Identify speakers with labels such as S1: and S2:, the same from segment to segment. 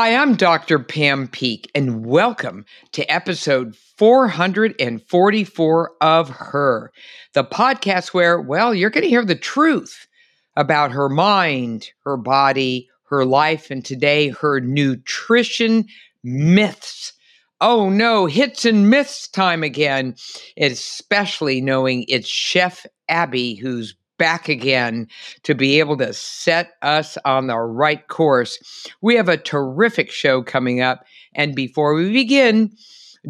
S1: Hi, I'm Dr. Pam Peeke, and welcome to episode 444 of Her, the podcast where, well, you're going to hear the truth about her mind, her body, her life, and today her nutrition myths. Oh no, hits and myths time again, especially knowing it's Chef Abbie who's back again to be able to set us on the right course. We have a terrific show coming up. And before we begin,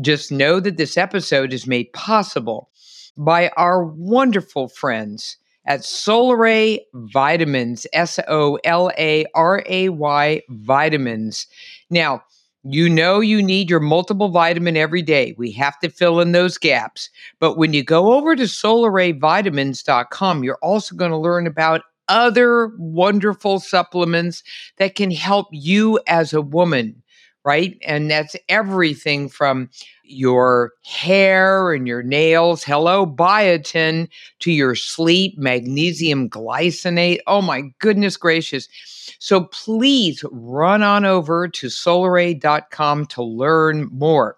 S1: just know that this episode is made possible by our wonderful friends at Solaray Vitamins, S O L A R A Y Vitamins. Now, you know you need your multiple vitamin every day. We have to fill in those gaps. But when you go over to solarayvitamins.com, you're also going to learn about other wonderful supplements that can help you as a woman, right? And that's everything from your hair and your nails, hello, biotin, to your sleep, magnesium glycinate. Oh my goodness gracious. So please run on over to solaray.com to learn more.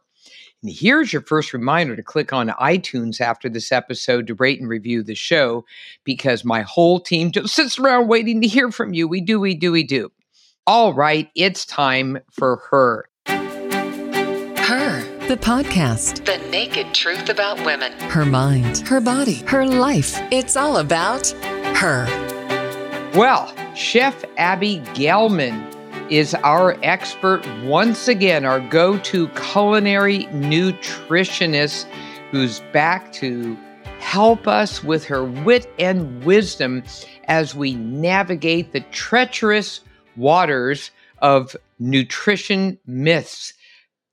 S1: And here's your first reminder to click on iTunes after this episode to rate and review the show because my whole team just sits around waiting to hear from you. We do, we do, we do. All right, it's time for her.
S2: Her, the podcast.
S3: The naked truth about women.
S2: Her mind, her body, her life. It's all about her.
S1: Well, Chef Abbie Gelman is our expert once again, our go to culinary nutritionist who's back to help us with her wit and wisdom as we navigate the treacherous waters of nutrition myths.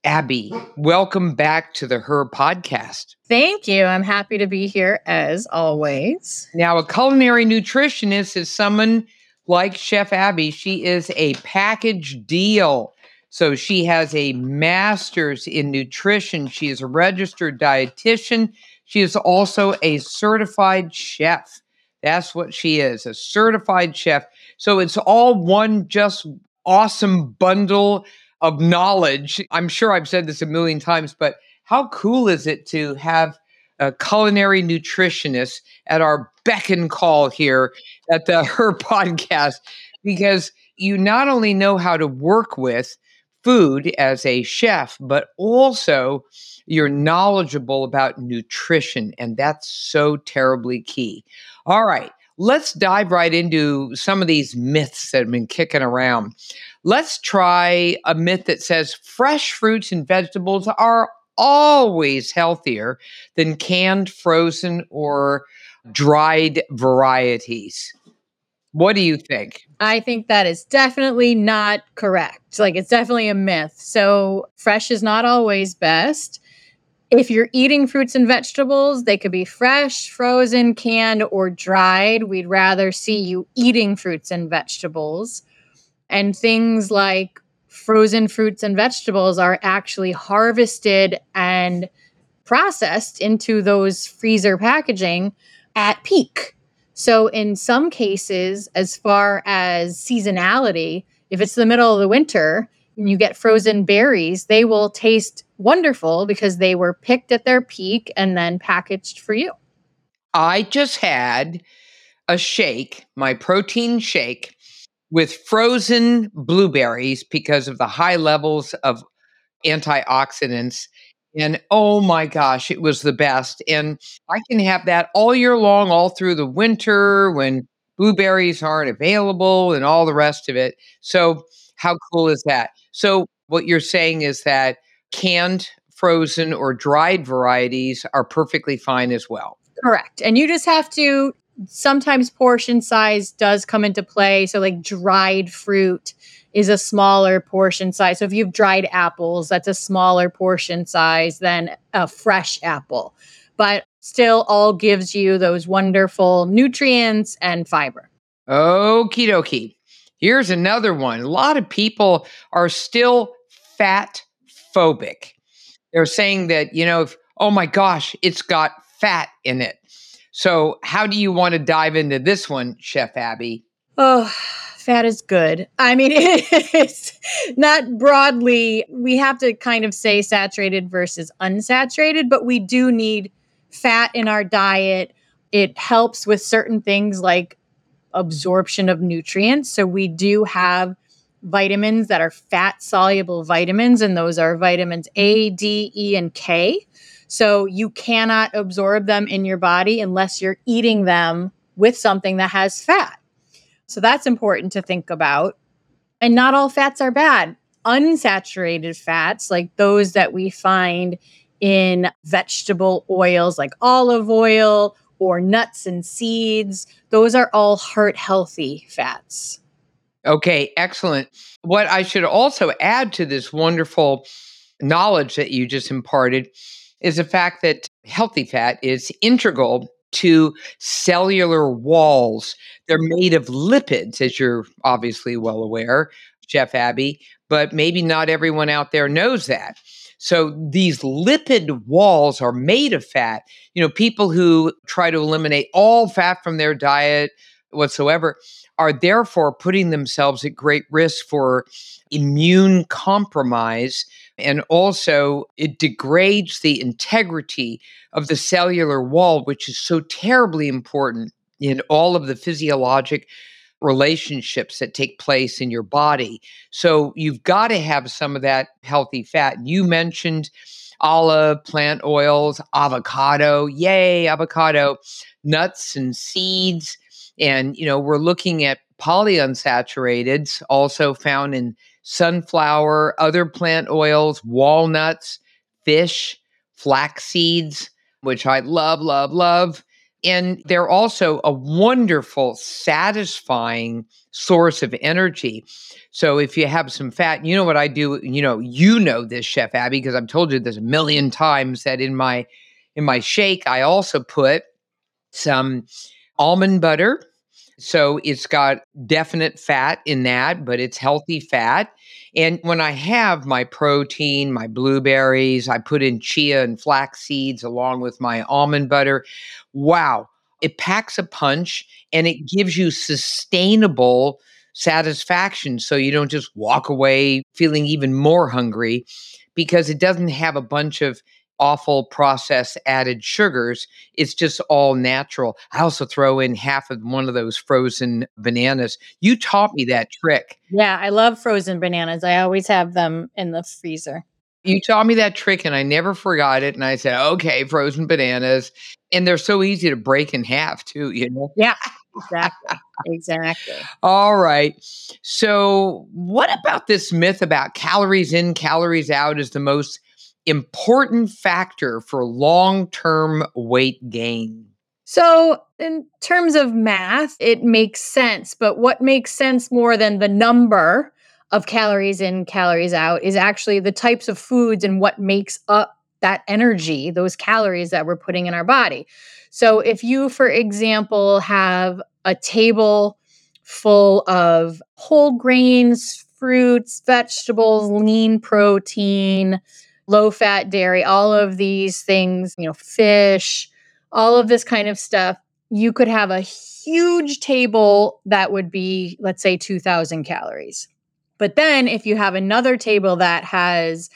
S1: Abbie, welcome back to the Her podcast.
S4: Thank you. I'm happy to be here as always.
S1: Now, a culinary nutritionist is someone like Chef Abbie. She is a package deal. So she has a master's in nutrition. She is a registered dietitian. She is also a certified chef. That's what she is a certified chef. So it's all one just awesome bundle of knowledge. I'm sure I've said this a million times, but how cool is it to have a culinary nutritionist at our beck and call here at the Her podcast? Because you not only know how to work with food as a chef, but also you're knowledgeable about nutrition. And that's so terribly key. All right, let's dive right into some of these myths that have been kicking around. Let's try a myth that says fresh fruits and vegetables are always healthier than canned, frozen, or dried varieties. What do you think?
S4: I think that is definitely not correct. Like, it's definitely a myth. So, fresh is not always best. If you're eating fruits and vegetables, they could be fresh, frozen, canned, or dried. We'd rather see you eating fruits and vegetables. And things like frozen fruits and vegetables are actually harvested and processed into those freezer packaging at peak. So, in some cases, as far as seasonality, if it's the middle of the winter and you get frozen berries, they will taste wonderful because they were picked at their peak and then packaged for you.
S1: I just had a shake, my protein shake, with frozen blueberries because of the high levels of antioxidants. And oh my gosh, it was the best. And I can have that all year long, all through the winter when blueberries aren't available and all the rest of it. So, how cool is that? So, what you're saying is that canned, frozen, or dried varieties are perfectly fine as well.
S4: Correct. And you just have to sometimes portion size does come into play. So, like dried fruit is a smaller portion size. So, if you have dried apples, that's a smaller portion size than a fresh apple, but still all gives you those wonderful nutrients and fiber.
S1: Okie dokie. Here's another one. A lot of people are still fat phobic. They're saying that, you know, if, oh my gosh, it's got fat in it. So, how do you want to dive into this one, Chef Abbie?
S4: Oh, fat is good. I mean, it's not broadly, we have to kind of say saturated versus unsaturated, but we do need fat in our diet. It helps with certain things like absorption of nutrients. So we do have vitamins that are fat soluble vitamins, and those are vitamins A, D, E, and K. So you cannot absorb them in your body unless you're eating them with something that has fat. So that's important to think about. And not all fats are bad. Unsaturated fats, like those that we find in vegetable oils like olive oil or nuts and seeds, those are all heart healthy fats.
S1: Okay, excellent. What I should also add to this wonderful knowledge that you just imparted is the fact that healthy fat is integral to cellular walls. They're made of lipids, as you're obviously well aware, Chef Abbie, but maybe not everyone out there knows that. So these lipid walls are made of fat. You know, people who try to eliminate all fat from their diet whatsoever are therefore putting themselves at great risk for immune compromise. And also, it degrades the integrity of the cellular wall, which is so terribly important in all of the physiologic relationships that take place in your body. So, you've got to have some of that healthy fat. You mentioned olive, plant oils, avocado. Yay, avocado, nuts and seeds and, you know, we're looking at polyunsaturated, also found in sunflower, other plant oils, walnuts, fish, flax seeds, which I love, love, love. And they're also a wonderful, satisfying source of energy. So if you have some fat, you know what I do, you know, you know this, Chef Abbie, because I've told you this a million times that in my in my shake, I also put some almond butter. So it's got definite fat in that, but it's healthy fat. And when I have my protein, my blueberries, I put in chia and flax seeds along with my almond butter. Wow, it packs a punch and it gives you sustainable satisfaction. So you don't just walk away feeling even more hungry because it doesn't have a bunch of awful processed added sugars. It's just all natural. I also throw in half of one of those frozen bananas. You taught me that trick.
S4: Yeah, I love frozen bananas. I always have them in the freezer.
S1: You taught me that trick and I never forgot it. And I said, okay, frozen bananas. And they're so easy to break in half, too, you know?
S4: Yeah, exactly. exactly.
S1: All right. So, what about this myth about calories in, calories out is the most important factor for long term weight gain?
S4: So, in terms of math, it makes sense. But what makes sense more than the number of calories in, calories out is actually the types of foods and what makes up that energy, those calories that we're putting in our body. So, if you, for example, have a table full of whole grains, fruits, vegetables, lean protein, low fat dairy, all of these things, you know, fish, all of this kind of stuff, you could have a huge table that would be, let's say, 2000 calories. But then if you have another table that has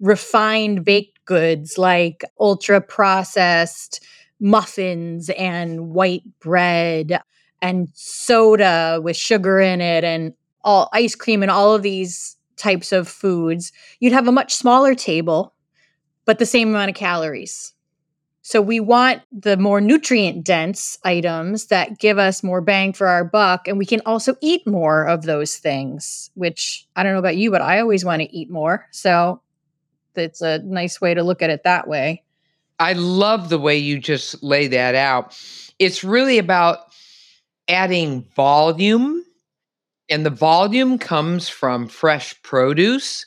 S4: refined baked goods like ultra processed muffins and white bread and soda with sugar in it and all ice cream and all of these types of foods, you'd have a much smaller table, but the same amount of calories. So we want the more nutrient dense items that give us more bang for our buck. And we can also eat more of those things, which I don't know about you, but I always want to eat more. So it's a nice way to look at it that way.
S1: I love the way you just lay that out. It's really about adding volume and the volume comes from fresh produce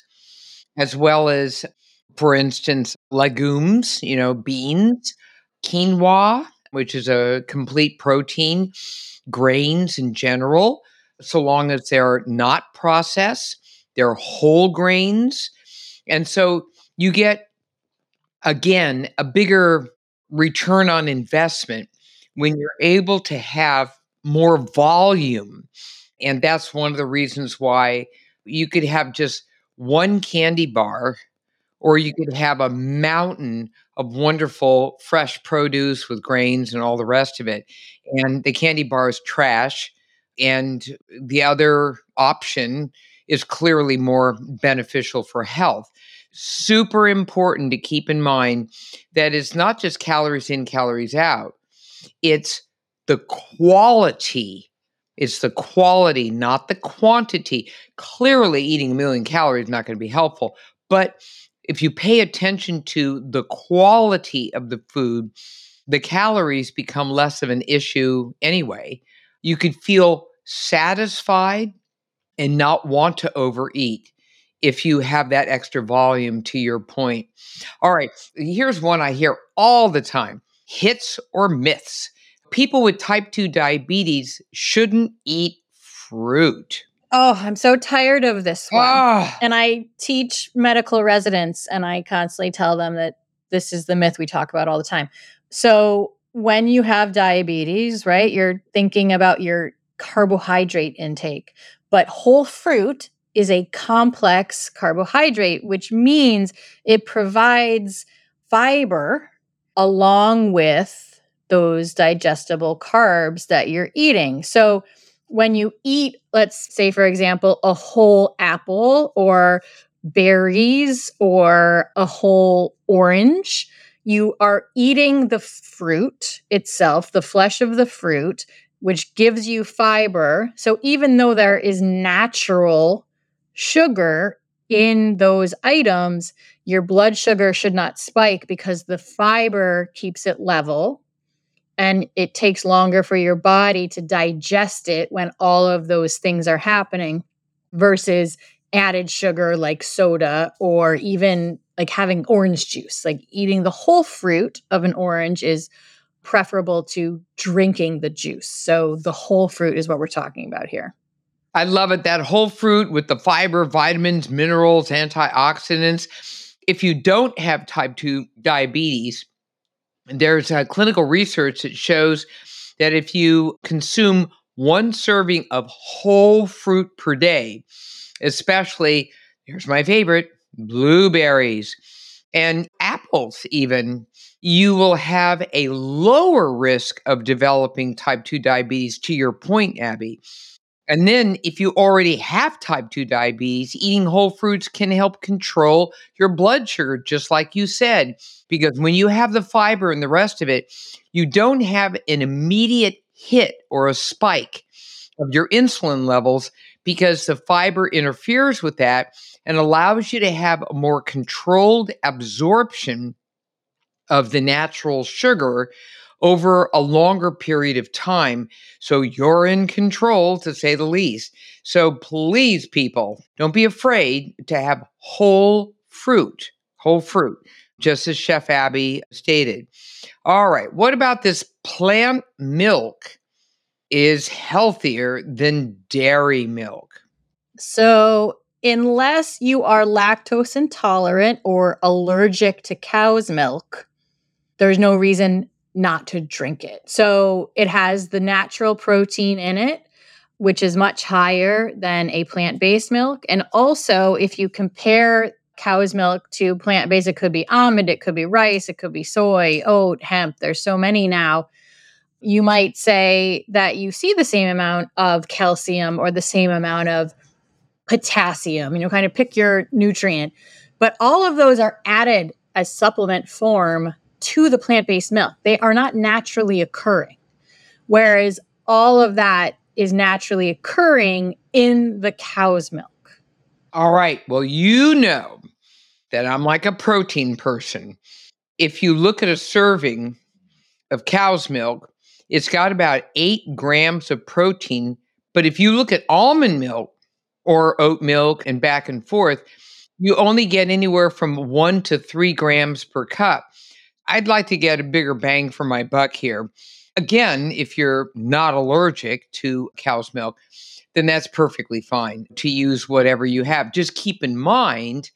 S1: as well as, for instance, legumes, you know, beans, quinoa, which is a complete protein, grains in general, so long as they're not processed, they're whole grains. And so you get, again, a bigger return on investment when you're able to have more volume And that's one of the reasons why you could have just one candy bar or you could have a mountain of wonderful fresh produce with grains and all the rest of it. And the candy bar is trash. And the other option is clearly more beneficial for health. Super important to keep in mind that it's not just calories in, calories out, it's the quality. It's the quality, not the quantity. Clearly, eating a million calories is not going to be helpful, but if you pay attention to the quality of the food, the calories become less of an issue anyway. You could feel satisfied and not want to overeat if you have that extra volume to your point. All right, here's one I hear all the time hits or myths. People with type 2 diabetes shouldn't eat fruit.
S4: Oh, I'm so tired of this one.
S1: Ah,
S4: And I teach medical residents and I constantly tell them that this is the myth we talk about all the time. So, when you have diabetes, right, you're thinking about your carbohydrate intake, but whole fruit is a complex carbohydrate, which means it provides fiber along with those digestible carbs that you're eating. So, when you eat, let's say, for example, a whole apple or berries or a whole orange, you are eating the fruit itself, the flesh of the fruit, which gives you fiber. So even though there is natural sugar in those items, your blood sugar should not spike because the fiber keeps it level and it takes longer for your body to digest it when all of those things are happening versus added sugar like soda or even like having orange juice like eating the whole fruit of an orange is preferable to drinking the juice so the whole fruit is what we're talking about here
S1: I love it. That whole fruit with the fiber, vitamins, minerals, antioxidants. If you don't have type 2 diabetes, there's clinical research that shows that if you consume one serving of whole fruit per day, especially, here's my favorite blueberries and apples, even, you will have a lower risk of developing type 2 diabetes, to your point, Abbie. And then, if you already have type 2 diabetes, eating whole fruits can help control your blood sugar, just like you said. Because when you have the fiber and the rest of it, you don't have an immediate hit or a spike of your insulin levels because the fiber interferes with that and allows you to have a more controlled absorption of the natural sugar over a longer period of time. So you're in control, to say the least. So please, people, don't be afraid to have whole fruit, whole fruit, just as Chef Abbie stated. All right, what about this plant milk is healthier than dairy milk?
S4: So, unless you are lactose intolerant or allergic to cow's milk, there's no reason not to drink it. So, it has the natural protein in it, which is much higher than a plant based milk. And also, if you compare cow's milk to plant based, it could be almond, it could be rice, it could be soy, oat, hemp. There's so many now you might say that you see the same amount of calcium or the same amount of potassium, you know, kind of pick your nutrient. But all of those are added as supplement form to the plant based milk. They are not naturally occurring. Whereas all of that is naturally occurring in the cow's milk.
S1: All right. Well, you know that I'm like a protein person. If you look at a serving of cow's milk, it's got about eight grams of protein. But if you look at almond milk or oat milk and back and forth, you only get anywhere from one to three grams per cup. I'd like to get a bigger bang for my buck here. Again, if you're not allergic to cow's milk, then that's perfectly fine to use whatever you have. Just keep in mind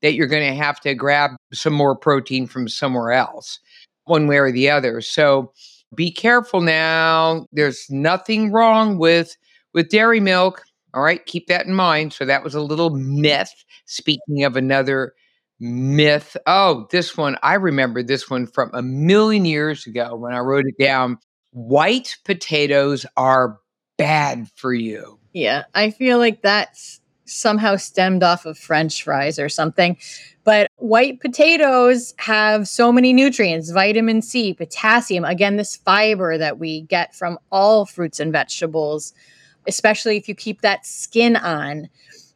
S1: that you're going to have to grab some more protein from somewhere else, one way or the other. So be careful now. There's nothing wrong with with dairy milk. All right, keep that in mind. So that was a little myth. Speaking of another myth. Oh, this one, I remember this one from a million years ago when I wrote it down. White potatoes are bad for you.
S4: Yeah, I feel like that's somehow stemmed off of french fries or something. But white potatoes have so many nutrients vitamin C, potassium, again, this fiber that we get from all fruits and vegetables, especially if you keep that skin on.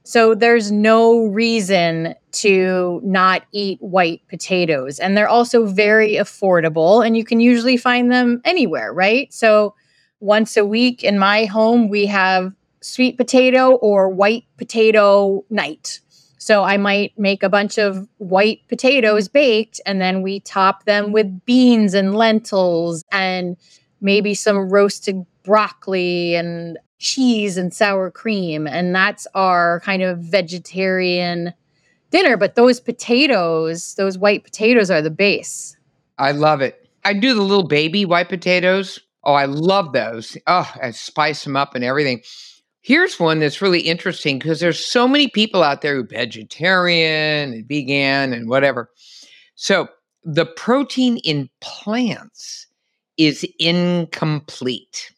S4: So there's no reason to not eat white potatoes. And they're also very affordable, and you can usually find them anywhere, right? So once a week in my home, we have sweet potato or white potato night. So I might make a bunch of white potatoes baked and then we top them with beans and lentils and maybe some roasted broccoli and cheese and sour cream. And that's our kind of vegetarian dinner. But those potatoes, those white potatoes are the base.
S1: I love it. I do the little baby white potatoes. Oh, I love those. Oh, I spice them up and everything. Here's one that's really interesting because there's so many people out there who vegetarian and vegan and whatever. So the protein in plants is incomplete.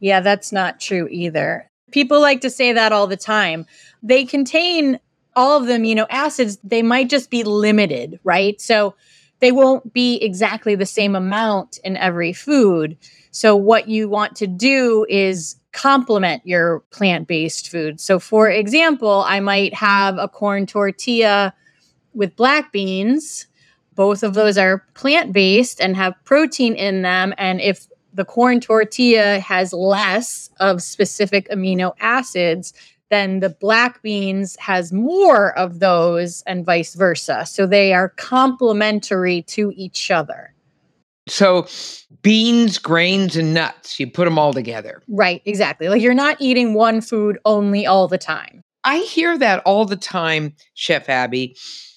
S4: Yeah, that's not true either. People like to say that all the time. They contain all of the amino acids, they might just be limited, right? So they won't be exactly the same amount in every food. So, what you want to do is complement your plant based food. So, for example, I might have a corn tortilla with black beans. Both of those are plant based and have protein in them. And if the corn tortilla has less of specific amino acids, then the black beans has more of those and vice versa. So they are complementary to each other.
S1: So beans, grains, and nuts, you put them all together.
S4: Right, exactly. Like you're not eating one food only all the time.
S1: I hear that all the time, Chef Abbie.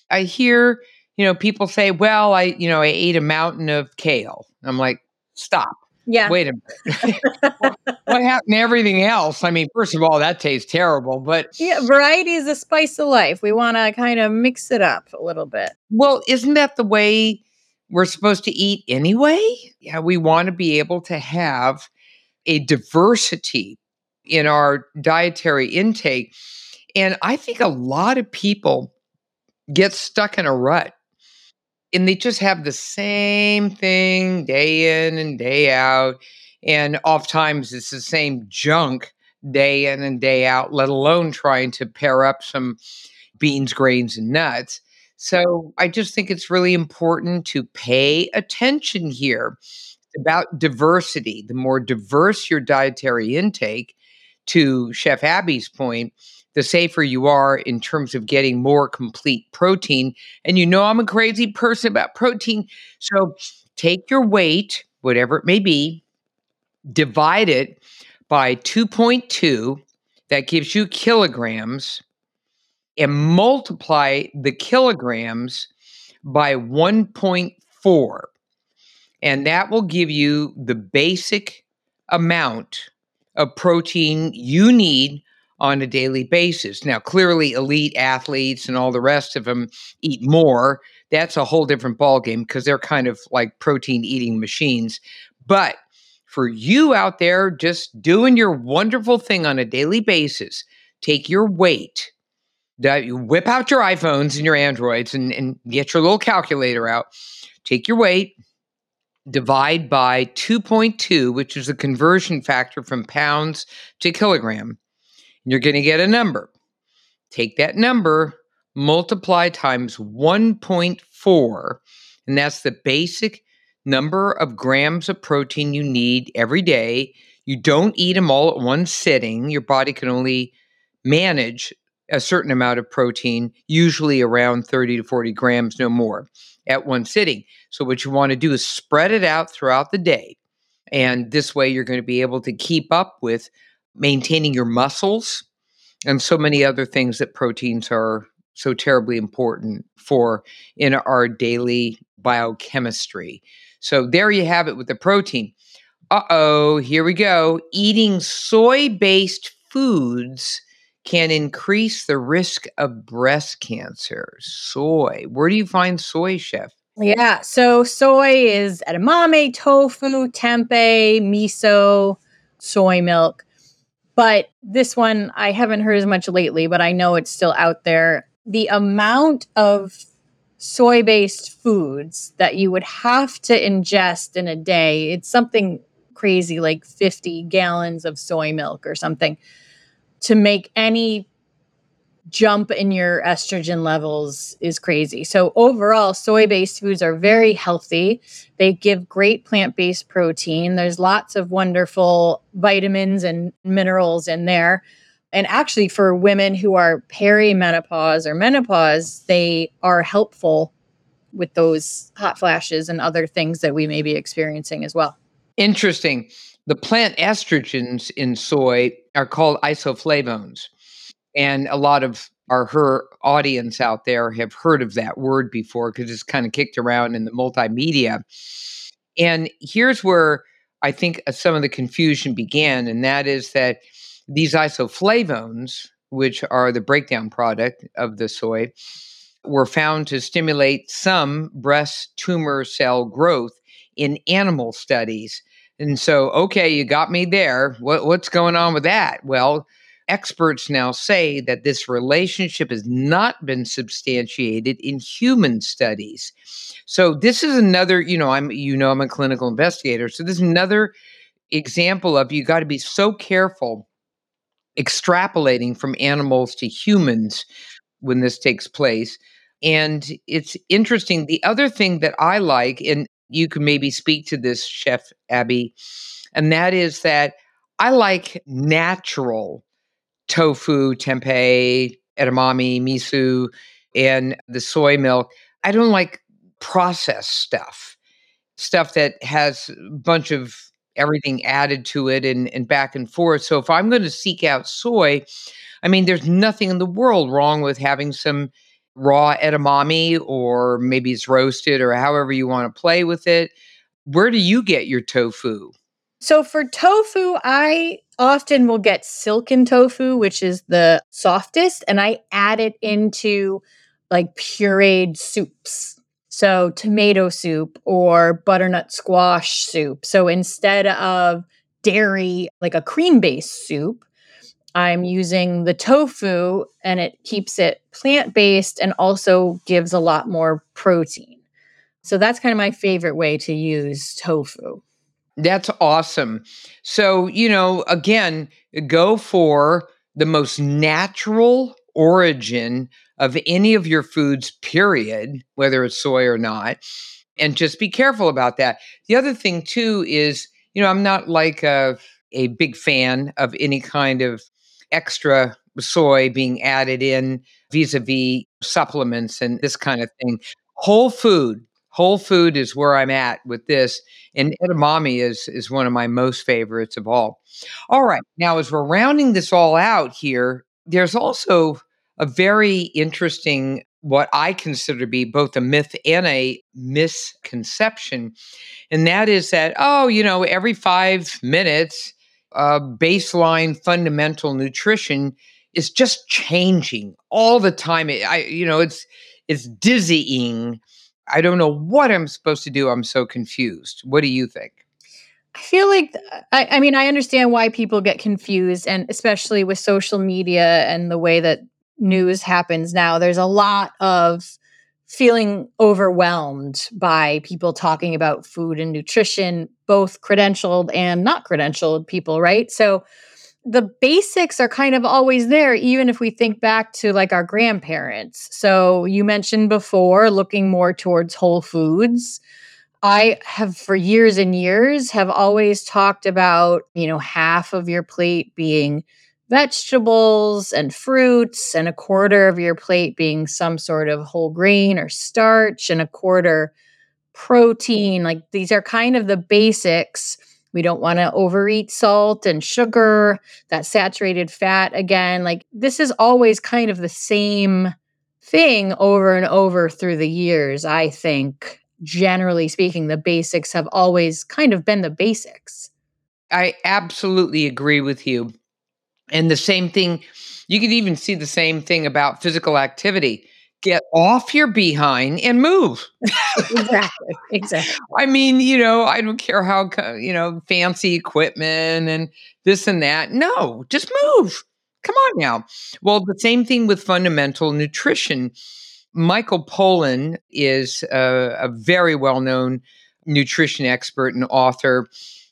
S1: I hear, you know, people say, well, I, you know, I ate a mountain of kale. I'm like, stop.
S4: Yeah.
S1: Wait a minute. what happened to everything else? I mean, first of all, that tastes terrible, but
S4: yeah, variety is a spice of life. We want to kind of mix it up a little bit.
S1: Well, isn't that the way we're supposed to eat anyway. Yeah, we want to be able to have a diversity in our dietary intake. And I think a lot of people get stuck in a rut and they just have the same thing day in and day out. And oftentimes it's the same junk day in and day out, let alone trying to pair up some beans, grains, and nuts. So I just think it's really important to pay attention here. About diversity. The more diverse your dietary intake, to Chef Abbie's point, the safer you are in terms of getting more complete protein. And you know, I'm a crazy person about protein. So take your weight, whatever it may be, divide it by 2.2. That gives you kilograms and multiply the kilograms by 1.4. And that will give you the basic amount of protein you need on a daily basis. Now, clearly, elite athletes and all the rest of them eat more. That's a whole different ballgame because they're kind of like protein eating machines. But for you out there just doing your wonderful thing on a daily basis, take your weight whip out your iPhones and your Androids and, and get your little calculator out. Take your weight, divide by 2.2, which is the conversion factor from pounds to kilogram. You're going to get a number. Take that number, multiply times 1.4, and that's the basic number of grams of protein you need every day. You don't eat them all at one sitting. Your body can only manage a certain amount of protein, usually around 30 to 40 grams, no more, at one sitting. So, what you want to do is spread it out throughout the day. And this way, you're going to be able to keep up with maintaining your muscles and so many other things that proteins are so terribly important for in our daily biochemistry. So, there you have it with the protein. Uh oh, here we go. Eating soy based foods can increase the risk of breast cancer? Soy. Where do you find soy, chef?
S4: Yeah, so soy is edamame, tofu, tempeh, miso, soy milk. But this one I haven't heard as much lately, but I know it's still out there. The amount of soy based foods that you would have to ingest in a day, it's something crazy like 50 gallons of soy milk or something to make any jump in your estrogen levels is crazy. So overall, soy-based foods are very healthy. They give great plant-based protein. There's lots of wonderful vitamins and minerals in there. And actually for women who are perimenopause or menopause, they are helpful with those hot flashes and other things that we may be experiencing as well.
S1: Interesting. The plant estrogens in soy are called isoflavones. And a lot of our her audience out there have heard of that word before because it's kind of kicked around in the multimedia. And here's where I think uh, some of the confusion began, and that is that these isoflavones, which are the breakdown product of the soy, were found to stimulate some breast tumor cell growth in animal studies. And so, okay, you got me there. What, what's going on with that? Well, experts now say that this relationship has not been substantiated in human studies. So this is another, you know, I'm you know I'm a clinical investigator. So this is another example of you got to be so careful extrapolating from animals to humans when this takes place. And it's interesting. The other thing that I like, and you can maybe speak to this, Chef Abbie, and that is that I like natural tofu, tempeh, edamame, miso, and the soy milk. I don't like processed stuff, stuff that has a bunch of everything added to it and, and back and forth. So if I'm going to seek out soy, I mean, there's nothing in the world wrong with having some raw edamame or maybe it's roasted or however you want to play with it. Where do you get your tofu?
S4: So for tofu, I often will get silken tofu, which is the softest, and I add it into like pureed soups. So tomato soup or butternut squash soup. So instead of dairy, like a cream based soup, I'm using the tofu and it keeps it plant based and also gives a lot more protein. So that's kind of my favorite way to use tofu.
S1: That's awesome. So, you know, again, go for the most natural origin of any of your foods, period, whether it's soy or not. And just be careful about that. The other thing, too, is, you know, I'm not like a, a big fan of any kind of extra soy being added in vis a vis supplements and this kind of thing. Whole food, whole food is where I'm at with this. And edamame is, is one of my most favorites of all. All right. Now, as we're rounding this all out here, there's also a very interesting, what I consider to be both a myth and a misconception. And that is that, oh, you know, every five minutes, uh, baseline fundamental nutrition is just changing all the time. I, you know, it's it's dizzying. I don't know what I'm supposed to do. I'm so confused. What do you think?
S4: I feel like uh, I, I mean I understand why people get confused, and especially with social media and the way that news happens now. There's a lot of feeling overwhelmed by people talking about food and nutrition, both credentialed and not credentialed people, right? So the basics are kind of always there, even if we think back to like our grandparents. So you mentioned before looking more towards whole foods. I have for years and years have always talked about, you know, half of your plate being vegetables and fruits, and a quarter of your plate being some sort of whole grain or starch, and a quarter protein. Like these are kind of the basics. We don't want to overeat salt and sugar, that saturated fat again. Like this is always kind of the same thing over and over through the years, I think. Generally speaking, the basics have always kind of been the basics.
S1: I absolutely agree with you. And the same thing, you can even see the same thing about physical activity. Get off your behind and move.
S4: exactly. Exactly.
S1: I mean, you know, I don't care how, you know, fancy equipment and this and that. No, just move. Come on now. Well, the same thing with fundamental nutrition. Michael Pollan is a, a very well known nutrition expert and author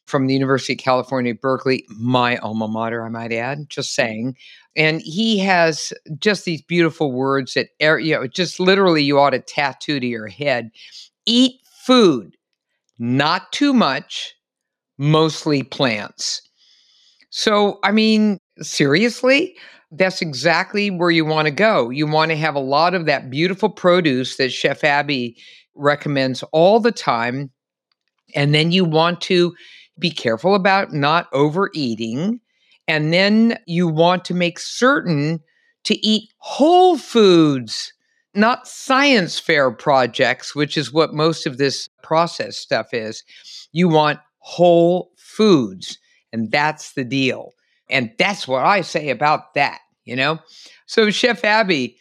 S1: from the University of California, Berkeley, my alma mater, I might add, just mm-hmm. saying. And he has just these beautiful words that, you know, just literally you ought to tattoo to your head. Eat food, not too much, mostly plants. So, I mean, seriously, that's exactly where you want to go. You want to have a lot of that beautiful produce that Chef Abbie recommends all the time. And then you want to be careful about not overeating. And then you want to make certain to eat whole foods, not science fair projects, which is what most of this processed stuff is. You want whole foods. And that's the deal. And that's what I say about that, you know? So, Chef Abbie,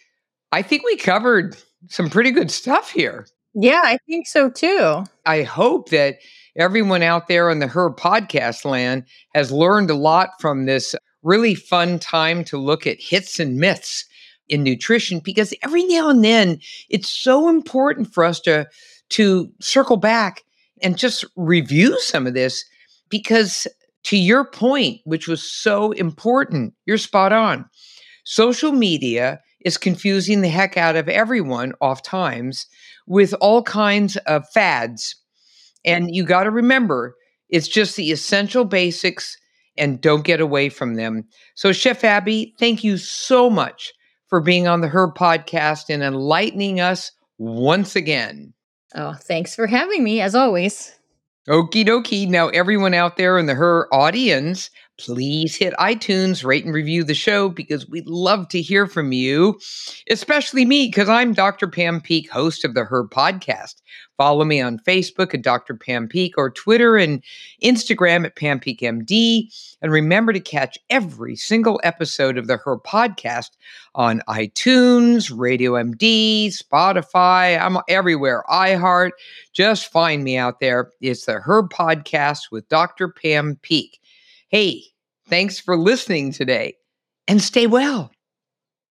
S1: I think we covered some pretty good stuff here.
S4: Yeah, I think so too.
S1: I hope that everyone out there on the Her podcast land has learned a lot from this really fun time to look at hits and myths in nutrition because every now and then it's so important for us to to circle back and just review some of this because to your point which was so important you're spot on. Social media is confusing the heck out of everyone oft times with all kinds of fads and you got to remember, it's just the essential basics and don't get away from them. So, Chef Abbie, thank you so much for being on the Her podcast and enlightening us once again.
S4: Oh, thanks for having me, as always.
S1: Okie dokie. Now, everyone out there in the Her audience, please hit iTunes, rate and review the show because we'd love to hear from you, especially me, because I'm Dr. Pam Peeke, host of the Her podcast. Follow me on Facebook at Dr. Pam Peeke or Twitter and Instagram at Pam Peeke MD. And remember to catch every single episode of the Her podcast on iTunes, Radio MD, Spotify. I'm everywhere. iHeart. Just find me out there. It's the Her podcast with Dr. Pam Peeke. Hey, thanks for listening today and stay well.